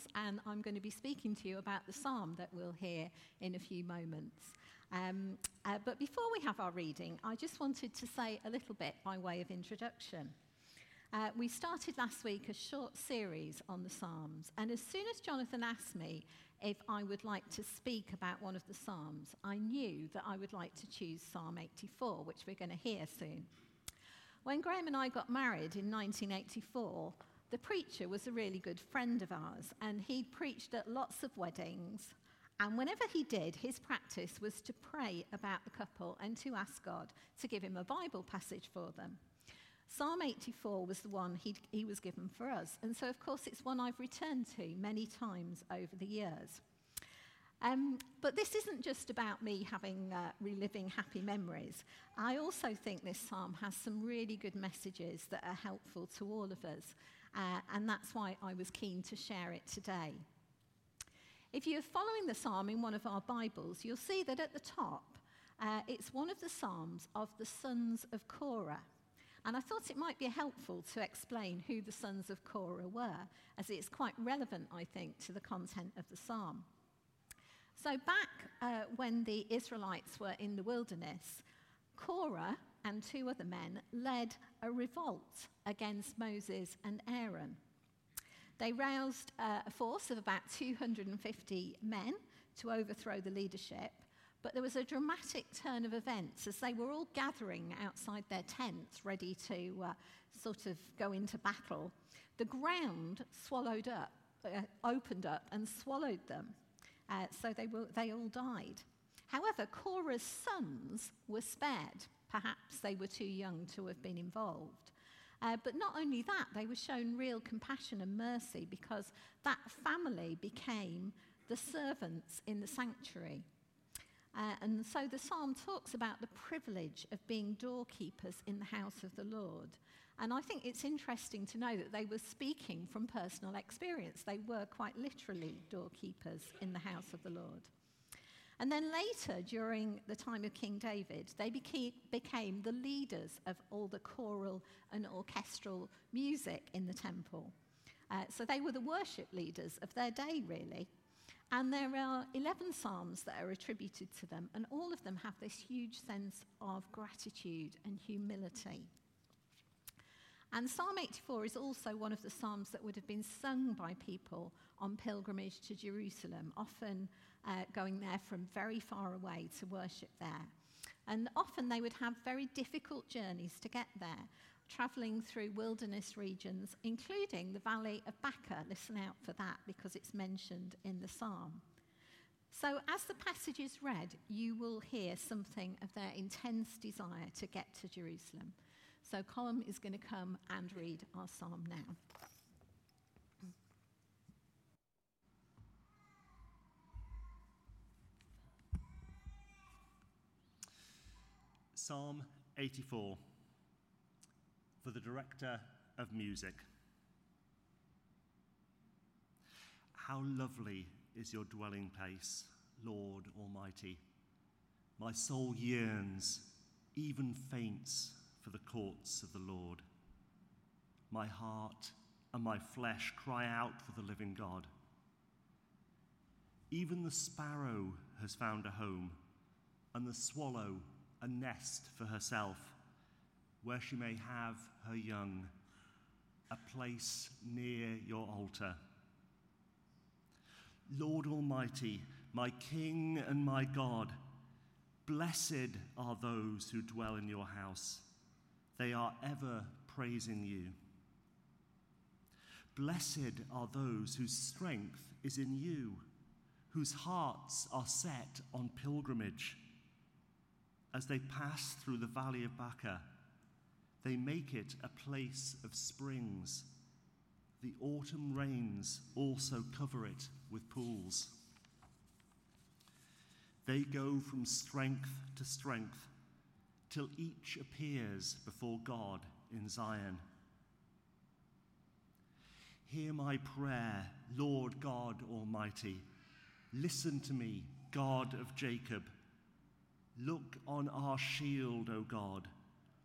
Bibles, and I'm going to be speaking to you about the psalm that we'll hear in a few moments. Um, uh, but before we have our reading, I just wanted to say a little bit by way of introduction. Uh, we started last week a short series on the Psalms, and as soon as Jonathan asked me if I would like to speak about one of the Psalms, I knew that I would like to choose Psalm 84, which we're going to hear soon. When Graham and I got married in 1984, the preacher was a really good friend of ours, and he preached at lots of weddings. And whenever he did, his practice was to pray about the couple and to ask God to give him a Bible passage for them. Psalm 84 was the one he, was given for us. And so, of course, it's one I've returned to many times over the years. Um, but this isn't just about me having uh, reliving happy memories. I also think this psalm has some really good messages that are helpful to all of us. Uh, and that's why I was keen to share it today. If you're following the psalm in one of our Bibles, you'll see that at the top, uh, it's one of the psalms of the sons of Korah. And I thought it might be helpful to explain who the sons of Korah were, as it's quite relevant, I think, to the content of the psalm. So, back uh, when the Israelites were in the wilderness, Korah and two other men led a revolt against Moses and Aaron. They roused uh, a force of about 250 men to overthrow the leadership, but there was a dramatic turn of events as they were all gathering outside their tents, ready to uh, sort of go into battle. The ground swallowed up, uh, opened up, and swallowed them. Uh, so they, were, they all died. However, Korah's sons were spared. Perhaps they were too young to have been involved. Uh, but not only that, they were shown real compassion and mercy because that family became the servants in the sanctuary. Uh, and so the psalm talks about the privilege of being doorkeepers in the house of the Lord. And I think it's interesting to know that they were speaking from personal experience. They were quite literally doorkeepers in the house of the Lord. And then later, during the time of King David, they became, the leaders of all the choral and orchestral music in the temple. Uh, so they were the worship leaders of their day, really. And there are 11 psalms that are attributed to them, and all of them have this huge sense of gratitude and humility. And Psalm 84 is also one of the psalms that would have been sung by people on pilgrimage to Jerusalem, often uh, going there from very far away to worship there. And often they would have very difficult journeys to get there, traveling through wilderness regions, including the valley of Baca. Listen out for that because it's mentioned in the psalm. So, as the passage is read, you will hear something of their intense desire to get to Jerusalem. So, Colin is going to come and read our psalm now. Psalm 84 for the director of music. How lovely is your dwelling place, Lord Almighty. My soul yearns, even faints, for the courts of the Lord. My heart and my flesh cry out for the living God. Even the sparrow has found a home, and the swallow a nest for herself, where she may have her young, a place near your altar. Lord Almighty, my King and my God, blessed are those who dwell in your house. They are ever praising you. Blessed are those whose strength is in you, whose hearts are set on pilgrimage as they pass through the valley of Baca, they make it a place of springs. The autumn rains also cover it with pools. They go from strength to strength till each appears before God in Zion. Hear my prayer, Lord God Almighty. Listen to me, God of Jacob. Look on our shield, O God.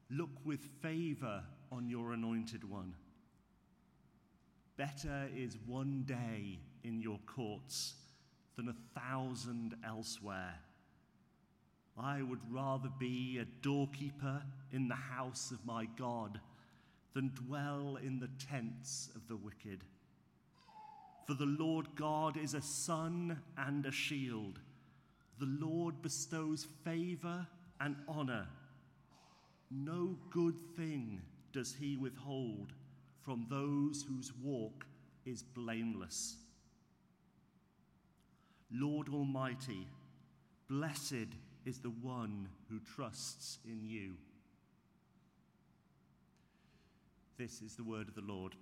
Look with favor on your anointed one. Better is one day in your courts than a thousand elsewhere. I would rather be a doorkeeper in the house of my God than dwell in the tents of the wicked. For the Lord God is a sun and a shield. The Lord bestows favor and honor. No good thing does he withhold from those whose walk is blameless. Lord Almighty, blessed is the one who trusts in you. This is the word of the Lord.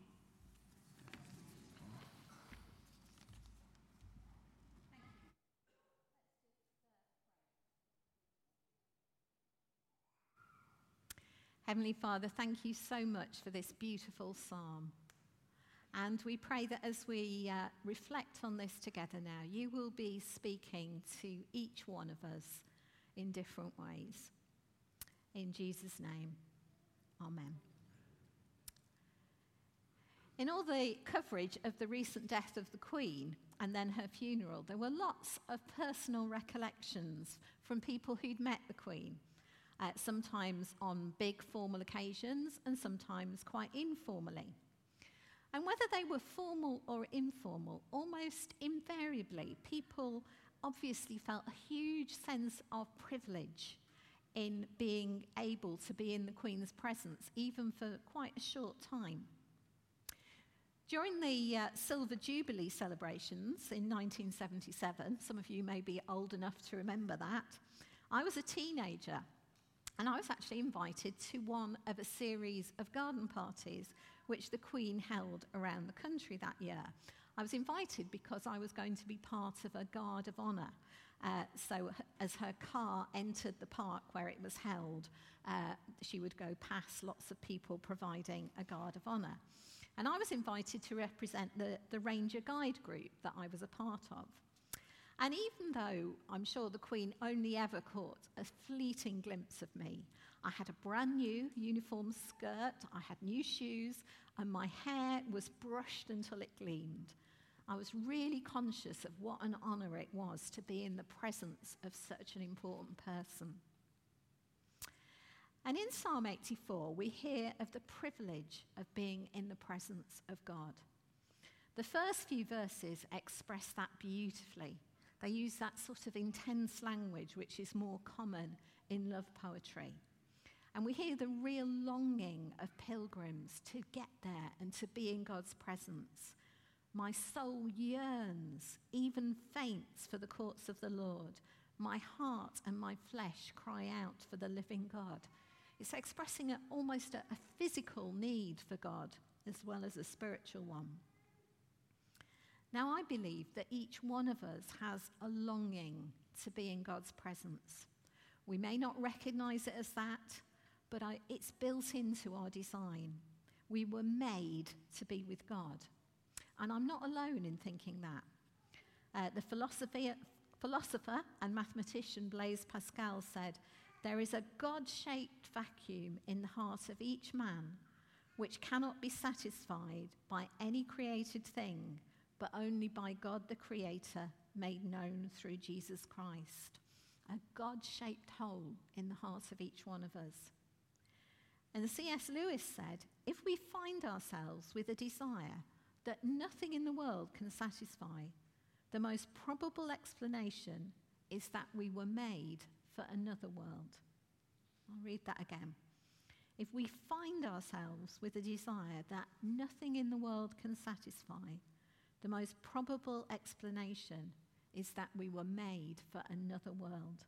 Heavenly Father, thank you so much for this beautiful psalm. And we pray that as we uh, reflect on this together now, you will be speaking to each one of us in different ways. In Jesus' name, Amen. In all the coverage of the recent death of the Queen and then her funeral, there were lots of personal recollections from people who'd met the Queen, uh, sometimes on big formal occasions and sometimes quite informally. And whether they were formal or informal, almost invariably, people obviously felt a huge sense of privilege in being able to be in the Queen's presence, even for quite a short time. During the uh, Silver Jubilee celebrations in 1977, some of you may be old enough to remember that, I was a teenager and I was actually invited to one of a series of garden parties which the Queen held around the country that year. I was invited because I was going to be part of a guard of honour. Uh, so, as her car entered the park where it was held, uh, she would go past lots of people providing a guard of honour. And I was invited to represent the, the Ranger Guide group that I was a part of. And even though I'm sure the Queen only ever caught a fleeting glimpse of me, I had a brand new uniform skirt, I had new shoes, and my hair was brushed until it gleamed. I was really conscious of what an honour it was to be in the presence of such an important person. And in Psalm 84, we hear of the privilege of being in the presence of God. The first few verses express that beautifully. They use that sort of intense language which is more common in love poetry. And we hear the real longing of pilgrims to get there and to be in God's presence. My soul yearns, even faints for the courts of the Lord. My heart and my flesh cry out for the living God. It's expressing a, almost a, a physical need for God as well as a spiritual one. Now, I believe that each one of us has a longing to be in God's presence. We may not recognize it as that, but I, it's built into our design. We were made to be with God. And I'm not alone in thinking that. Uh, the philosopher and mathematician Blaise Pascal said, There is a God shaped vacuum in the heart of each man which cannot be satisfied by any created thing but only by God the Creator made known through Jesus Christ. A God shaped hole in the heart of each one of us. And C.S. Lewis said if we find ourselves with a desire that nothing in the world can satisfy, the most probable explanation is that we were made for another world. I'll read that again. If we find ourselves with a desire that nothing in the world can satisfy, the most probable explanation is that we were made for another world.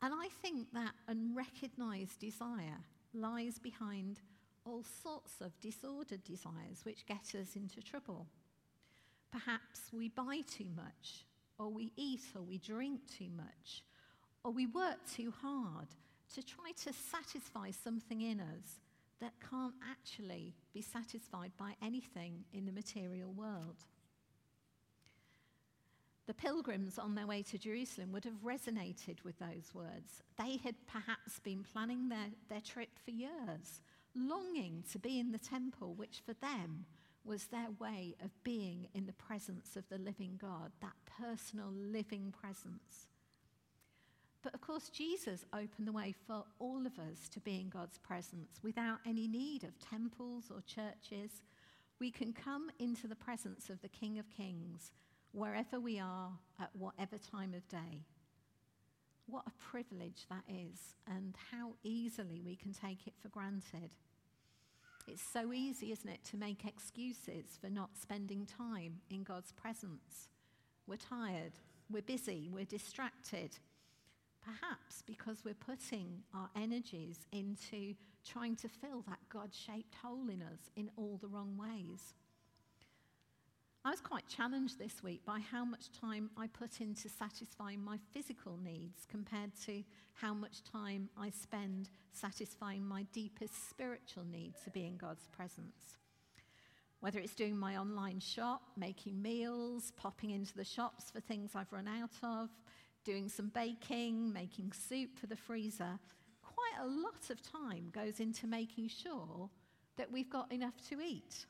And I think that unrecognized desire lies behind all sorts of disordered desires which get us into trouble. Perhaps we buy too much, or we eat or we drink too much, or we work too hard to try to satisfy something in us that can't actually be satisfied by anything in the material world. The pilgrims on their way to Jerusalem would have resonated with those words. They had perhaps been planning their, their trip for years, longing to be in the temple, which for them was their way of being in the presence of the living God, that personal living presence. But of course, Jesus opened the way for all of us to be in God's presence without any need of temples or churches. We can come into the presence of the King of Kings wherever we are at whatever time of day. What a privilege that is, and how easily we can take it for granted. It's so easy, isn't it, to make excuses for not spending time in God's presence. We're tired, we're busy, we're distracted. Perhaps because we're putting our energies into trying to fill that God shaped hole in us in all the wrong ways. I was quite challenged this week by how much time I put into satisfying my physical needs compared to how much time I spend satisfying my deepest spiritual need to be in God's presence. Whether it's doing my online shop, making meals, popping into the shops for things I've run out of, doing some baking, making soup for the freezer, quite a lot of time goes into making sure that we've got enough to eat.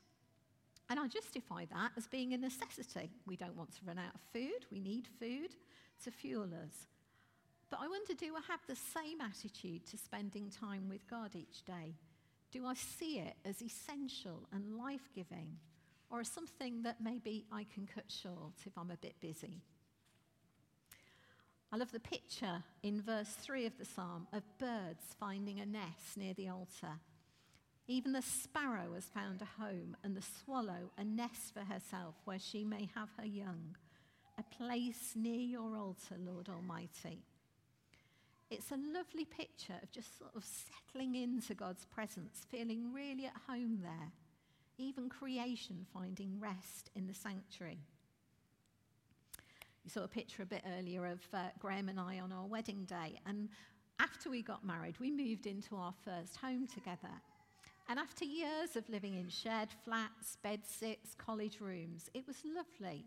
And I justify that as being a necessity. We don't want to run out of food, we need food to fuel us. But I wonder do I have the same attitude to spending time with God each day? Do I see it as essential and life giving, or as something that maybe I can cut short if I'm a bit busy? I love the picture in verse 3 of the psalm of birds finding a nest near the altar even the sparrow has found a home, and the swallow a nest for herself where she may have her young, a place near your altar, Lord Almighty. It's a lovely picture of just sort of settling into God's presence, feeling really at home there, even creation finding rest in the sanctuary. You saw a picture a bit earlier of uh, Graham and I on our wedding day, and after we got married, we moved into our first home together. And after years of living in shared flats, bedsits, college rooms, it was lovely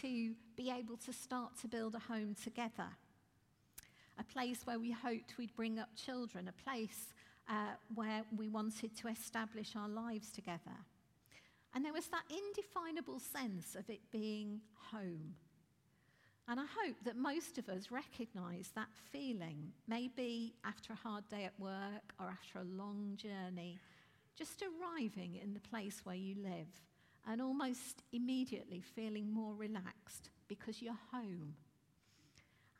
to be able to start to build a home together. A place where we hoped we'd bring up children, a place uh, where we wanted to establish our lives together. And there was that indefinable sense of it being home. And I hope that most of us recognize that feeling, maybe after a hard day at work or after a long journey just arriving in the place where you live and almost immediately feeling more relaxed because you're home.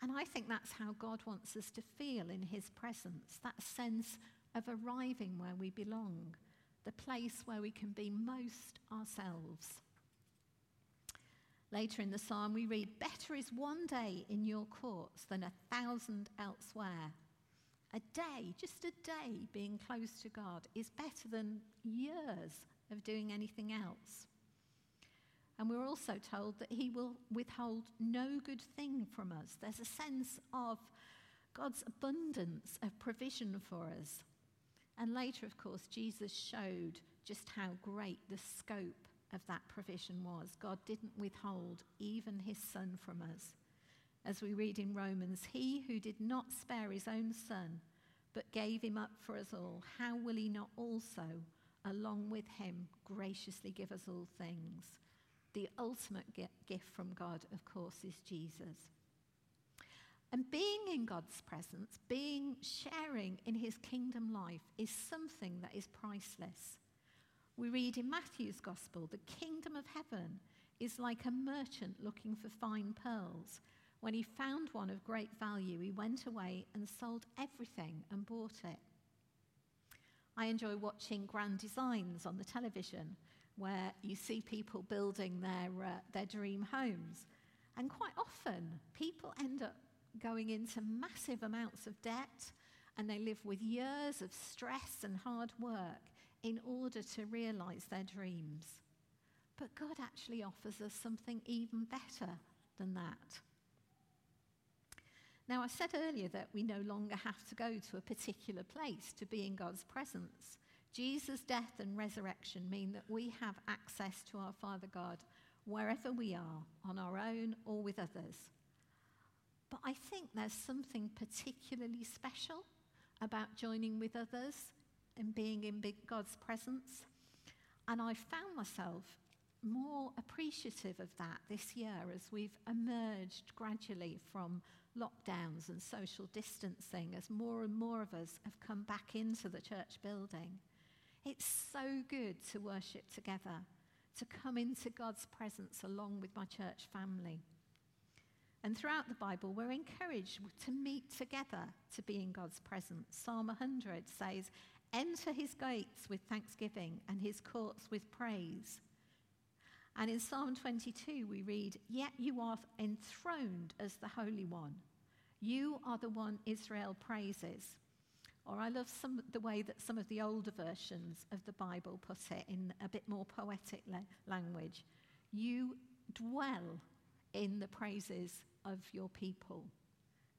And I think that's how God wants us to feel in His presence that sense of arriving where we belong, the place where we can be most ourselves. Later in the psalm, we read, Better is one day in your courts than a thousand elsewhere. A day, just a day being close to God, is better than years of doing anything else. And we're also told that He will withhold no good thing from us. There's a sense of God's abundance of provision for us. And later, of course, Jesus showed just how great the scope of that provision was. God didn't withhold even His Son from us. As we read in Romans, he who did not spare his own son, but gave him up for us all, how will he not also, along with him, graciously give us all things? The ultimate gift from God, of course, is Jesus. And being in God's presence, being sharing in his kingdom life, is something that is priceless. We read in Matthew's gospel the kingdom of heaven is like a merchant looking for fine pearls when he found one of great value, he went away and sold everything and bought it. I enjoy watching grand designs on the television where you see people building their, uh, their dream homes. And quite often, people end up going into massive amounts of debt and they live with years of stress and hard work in order to realize their dreams. But God actually offers us something even better than that. Now, I said earlier that we no longer have to go to a particular place to be in God's presence. Jesus' death and resurrection mean that we have access to our Father God wherever we are, on our own or with others. But I think there's something particularly special about joining with others and being in God's presence. And I found myself more appreciative of that this year as we've emerged gradually from lockdowns and social distancing, as more and more of us have come back into the church building. It's so good to worship together, to come into God's presence along with my church family. And throughout the Bible, we're encouraged to meet together to be in God's presence. Psalm 100 says, Enter his gates with thanksgiving and his courts with praise. And in Psalm 22, we read, Yet you are enthroned as the Holy One. You are the one Israel praises. Or I love some, the way that some of the older versions of the Bible put it in a bit more poetic la- language. You dwell in the praises of your people.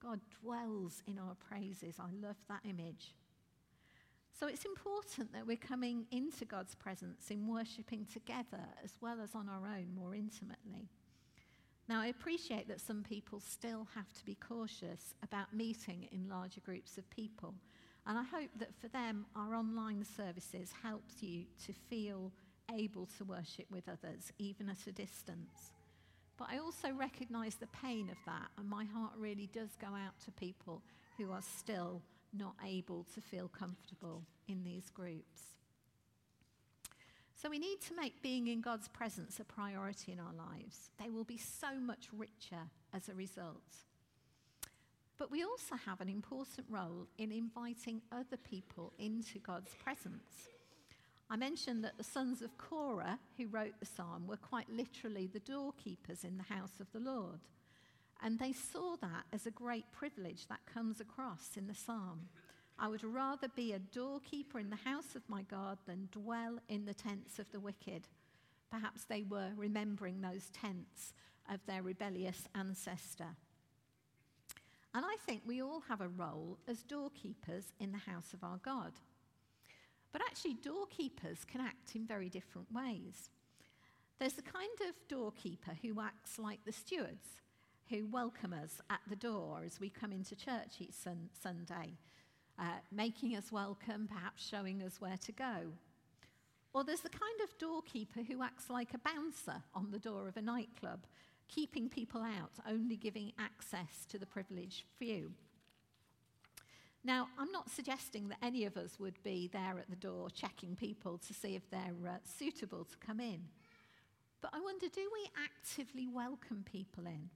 God dwells in our praises. I love that image. So it's important that we're coming into God's presence in worshipping together as well as on our own more intimately. Now, I appreciate that some people still have to be cautious about meeting in larger groups of people. And I hope that for them, our online services helps you to feel able to worship with others, even at a distance. But I also recognize the pain of that, and my heart really does go out to people who are still not able to feel comfortable in these groups. So we need to make being in God's presence a priority in our lives. They will be so much richer as a result. But we also have an important role in inviting other people into God's presence. I mentioned that the sons of Korah, who wrote the psalm, were quite literally the doorkeepers in the house of the Lord. And they saw that as a great privilege that comes across in the psalm. I would rather be a doorkeeper in the house of my God than dwell in the tents of the wicked. Perhaps they were remembering those tents of their rebellious ancestor. And I think we all have a role as doorkeepers in the house of our God. But actually, doorkeepers can act in very different ways. There's the kind of doorkeeper who acts like the stewards, who welcome us at the door as we come into church each sun- Sunday, uh, making us welcome, perhaps showing us where to go. Or there's the kind of doorkeeper who acts like a bouncer on the door of a nightclub, keeping people out, only giving access to the privileged few. Now, I'm not suggesting that any of us would be there at the door checking people to see if they're uh, suitable to come in. But I wonder do we actively welcome people in?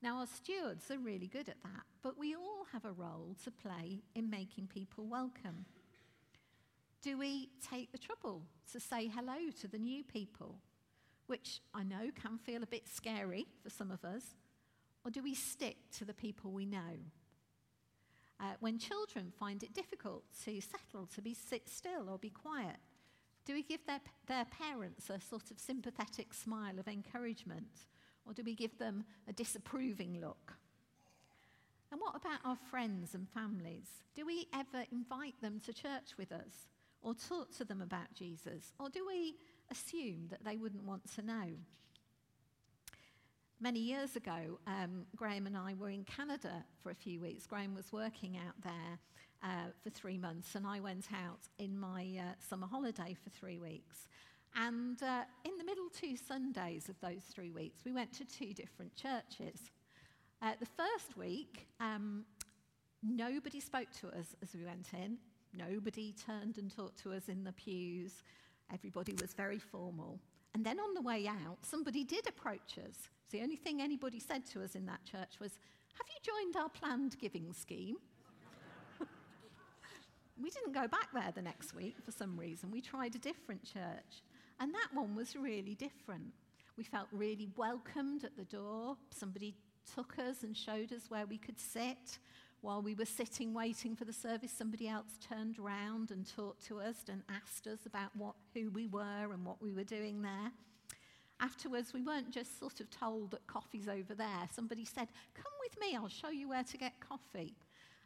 Now, our stewards are really good at that, but we all have a role to play in making people welcome. Do we take the trouble to say hello to the new people, which I know can feel a bit scary for some of us, or do we stick to the people we know? Uh, when children find it difficult to settle, to be sit still or be quiet, do we give their, their parents a sort of sympathetic smile of encouragement? Or do we give them a disapproving look? And what about our friends and families? Do we ever invite them to church with us or talk to them about Jesus? Or do we assume that they wouldn't want to know? Many years ago, um, Graham and I were in Canada for a few weeks. Graham was working out there uh, for three months, and I went out in my uh, summer holiday for three weeks. And uh, in the middle two Sundays of those three weeks, we went to two different churches. Uh, the first week, um, nobody spoke to us as we went in. Nobody turned and talked to us in the pews. Everybody was very formal. And then on the way out, somebody did approach us. The only thing anybody said to us in that church was, Have you joined our planned giving scheme? we didn't go back there the next week for some reason. We tried a different church. And that one was really different. We felt really welcomed at the door. Somebody took us and showed us where we could sit. While we were sitting waiting for the service, somebody else turned round and talked to us and asked us about what, who we were and what we were doing there. Afterwards, we weren't just sort of told that coffee's over there. Somebody said, Come with me, I'll show you where to get coffee.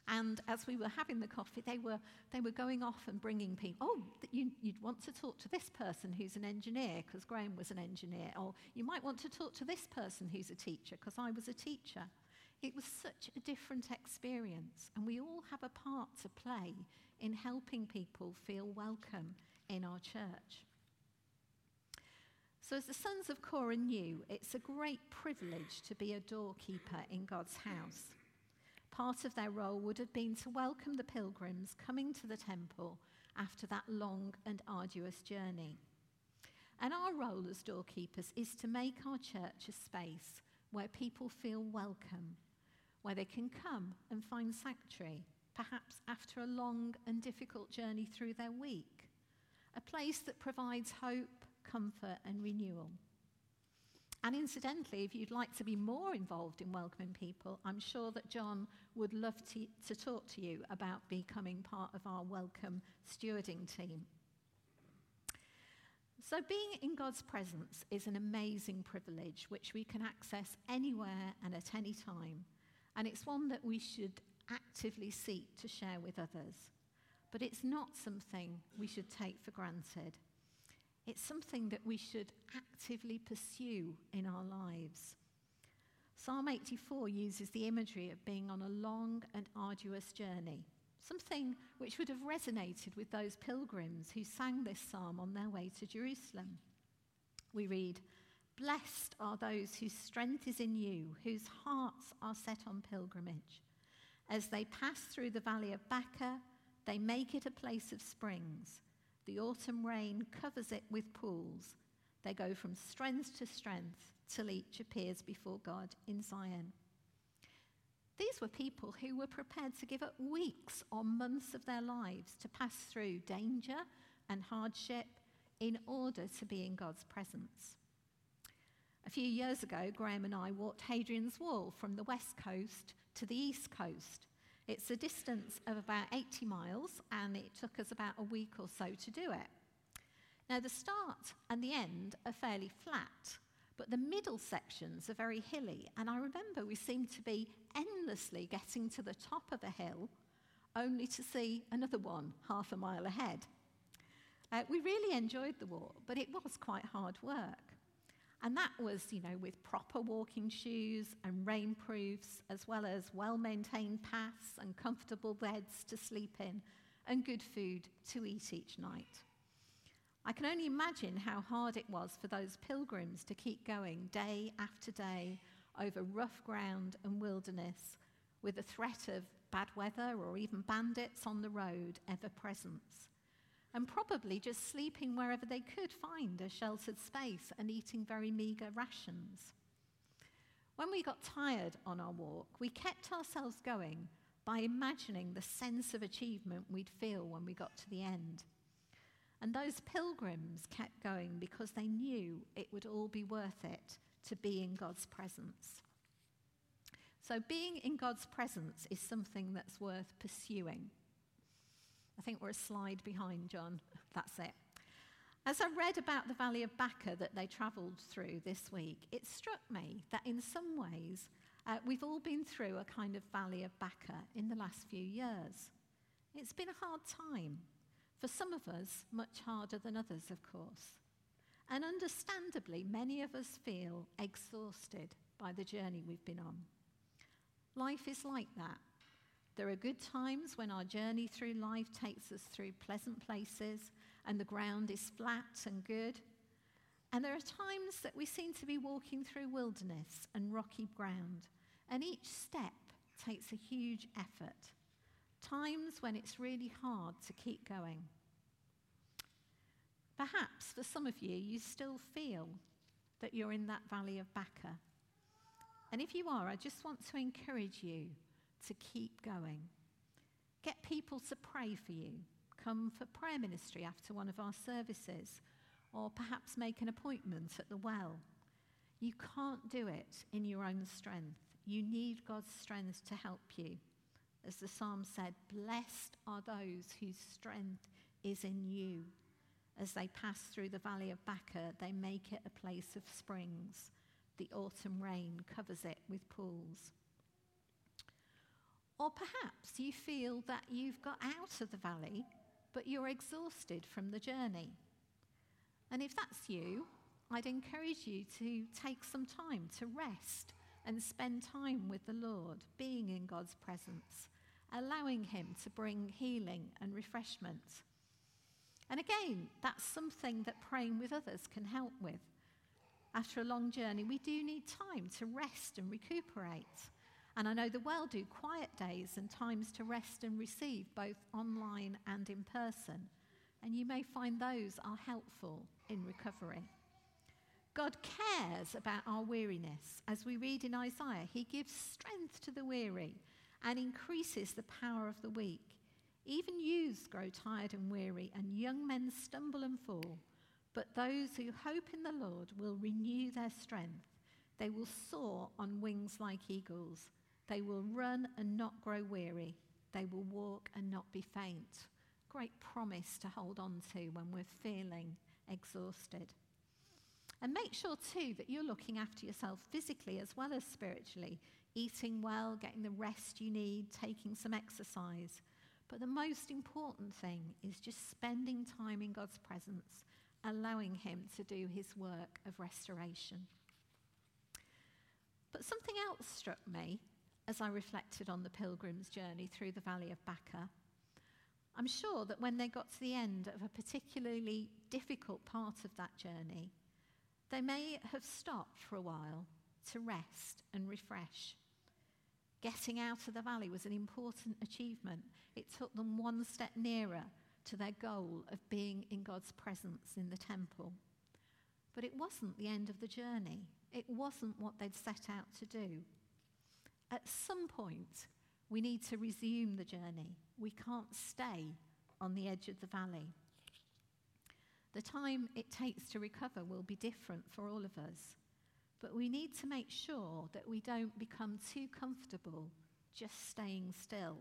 And as we were having the coffee, they were, they were going off and bringing people. Oh, you, would want to talk to this person who's an engineer, because Graham was an engineer. Or you might want to talk to this person who's a teacher, because I was a teacher. It was such a different experience. And we all have a part to play in helping people feel welcome in our church. So, as the sons of Korah knew, it's a great privilege to be a doorkeeper in God's house. Part of their role would have been to welcome the pilgrims coming to the temple after that long and arduous journey. And our role as doorkeepers is to make our church a space where people feel welcome, where they can come and find sanctuary, perhaps after a long and difficult journey through their week, a place that provides hope, comfort, and renewal. And incidentally, if you'd like to be more involved in welcoming people, I'm sure that John would love to, to talk to you about becoming part of our welcome stewarding team. So, being in God's presence is an amazing privilege which we can access anywhere and at any time. And it's one that we should actively seek to share with others. But it's not something we should take for granted. It's something that we should actively pursue in our lives. Psalm 84 uses the imagery of being on a long and arduous journey, something which would have resonated with those pilgrims who sang this psalm on their way to Jerusalem. We read, Blessed are those whose strength is in you, whose hearts are set on pilgrimage. As they pass through the valley of Baca, they make it a place of springs. The autumn rain covers it with pools. They go from strength to strength till each appears before God in Zion. These were people who were prepared to give up weeks or months of their lives to pass through danger and hardship in order to be in God's presence. A few years ago, Graham and I walked Hadrian's Wall from the west coast to the east coast. It's a distance of about 80 miles, and it took us about a week or so to do it. Now, the start and the end are fairly flat, but the middle sections are very hilly, and I remember we seemed to be endlessly getting to the top of a hill only to see another one half a mile ahead. Uh, we really enjoyed the walk, but it was quite hard work. And that was, you know, with proper walking shoes and rainproofs, as well as well maintained paths and comfortable beds to sleep in, and good food to eat each night. I can only imagine how hard it was for those pilgrims to keep going day after day over rough ground and wilderness with the threat of bad weather or even bandits on the road ever present and probably just sleeping wherever they could find a sheltered space and eating very meagre rations. When we got tired on our walk, we kept ourselves going by imagining the sense of achievement we'd feel when we got to the end. And those pilgrims kept going because they knew it would all be worth it to be in God's presence. So, being in God's presence is something that's worth pursuing. I think we're a slide behind, John. That's it. As I read about the Valley of Baca that they travelled through this week, it struck me that in some ways uh, we've all been through a kind of Valley of Baca in the last few years. It's been a hard time. For some of us, much harder than others, of course. And understandably, many of us feel exhausted by the journey we've been on. Life is like that. There are good times when our journey through life takes us through pleasant places and the ground is flat and good. And there are times that we seem to be walking through wilderness and rocky ground, and each step takes a huge effort. Times when it's really hard to keep going. Perhaps for some of you, you still feel that you're in that valley of Baca. And if you are, I just want to encourage you to keep going. Get people to pray for you. Come for prayer ministry after one of our services, or perhaps make an appointment at the well. You can't do it in your own strength. You need God's strength to help you. As the psalm said, Blessed are those whose strength is in you. As they pass through the valley of Baca, they make it a place of springs. The autumn rain covers it with pools. Or perhaps you feel that you've got out of the valley, but you're exhausted from the journey. And if that's you, I'd encourage you to take some time to rest and spend time with the Lord, being in God's presence, allowing Him to bring healing and refreshment. And again, that's something that praying with others can help with. After a long journey, we do need time to rest and recuperate. And I know the well do quiet days and times to rest and receive, both online and in person. And you may find those are helpful in recovery. God cares about our weariness. As we read in Isaiah, He gives strength to the weary and increases the power of the weak. Even youths grow tired and weary, and young men stumble and fall. But those who hope in the Lord will renew their strength. They will soar on wings like eagles. They will run and not grow weary. They will walk and not be faint. Great promise to hold on to when we're feeling exhausted. And make sure, too, that you're looking after yourself physically as well as spiritually, eating well, getting the rest you need, taking some exercise. But the most important thing is just spending time in God's presence, allowing Him to do His work of restoration. But something else struck me as I reflected on the pilgrim's journey through the valley of Baca. I'm sure that when they got to the end of a particularly difficult part of that journey, they may have stopped for a while to rest and refresh. Getting out of the valley was an important achievement. It took them one step nearer to their goal of being in God's presence in the temple. But it wasn't the end of the journey, it wasn't what they'd set out to do. At some point, we need to resume the journey. We can't stay on the edge of the valley. The time it takes to recover will be different for all of us, but we need to make sure that we don't become too comfortable just staying still.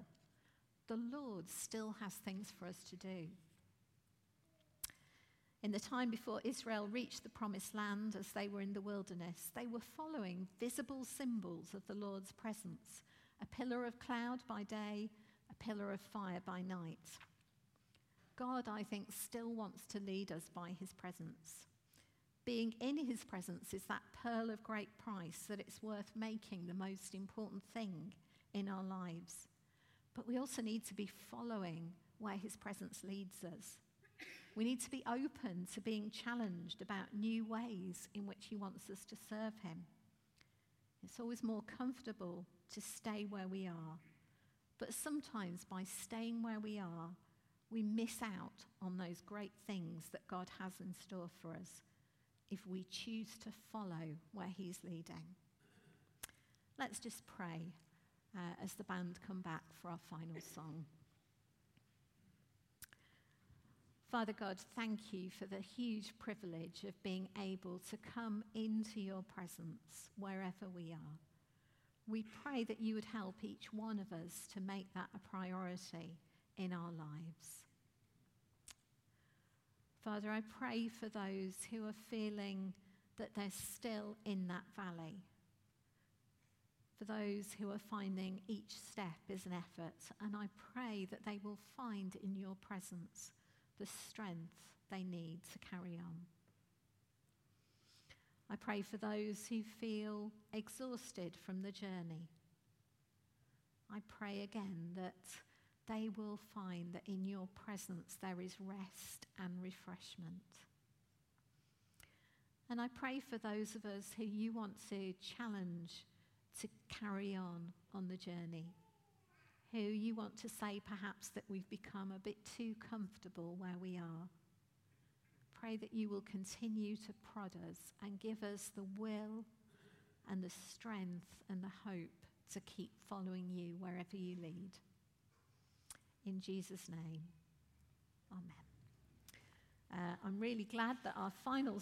The Lord still has things for us to do. In the time before Israel reached the promised land as they were in the wilderness, they were following visible symbols of the Lord's presence a pillar of cloud by day, a pillar of fire by night. God, I think, still wants to lead us by his presence. Being in his presence is that pearl of great price that it's worth making the most important thing in our lives. But we also need to be following where his presence leads us. We need to be open to being challenged about new ways in which He wants us to serve Him. It's always more comfortable to stay where we are. But sometimes by staying where we are, we miss out on those great things that God has in store for us if we choose to follow where He's leading. Let's just pray uh, as the band come back for our final song. Father God, thank you for the huge privilege of being able to come into your presence wherever we are. We pray that you would help each one of us to make that a priority in our lives. Father, I pray for those who are feeling that they're still in that valley. For those who are finding each step is an effort, and I pray that they will find in your presence the strength they need to carry on. I pray for those who feel exhausted from the journey. I pray again that they will find that in your presence there is rest and refreshment. And I pray for those of us who you want to challenge to carry on on the journey who you want to say perhaps that we've become a bit too comfortable where we are. Pray that you will continue to prod us and give us the will and the strength and the hope to keep following you wherever you lead. In Jesus' name, Amen. Uh, I'm really glad that our final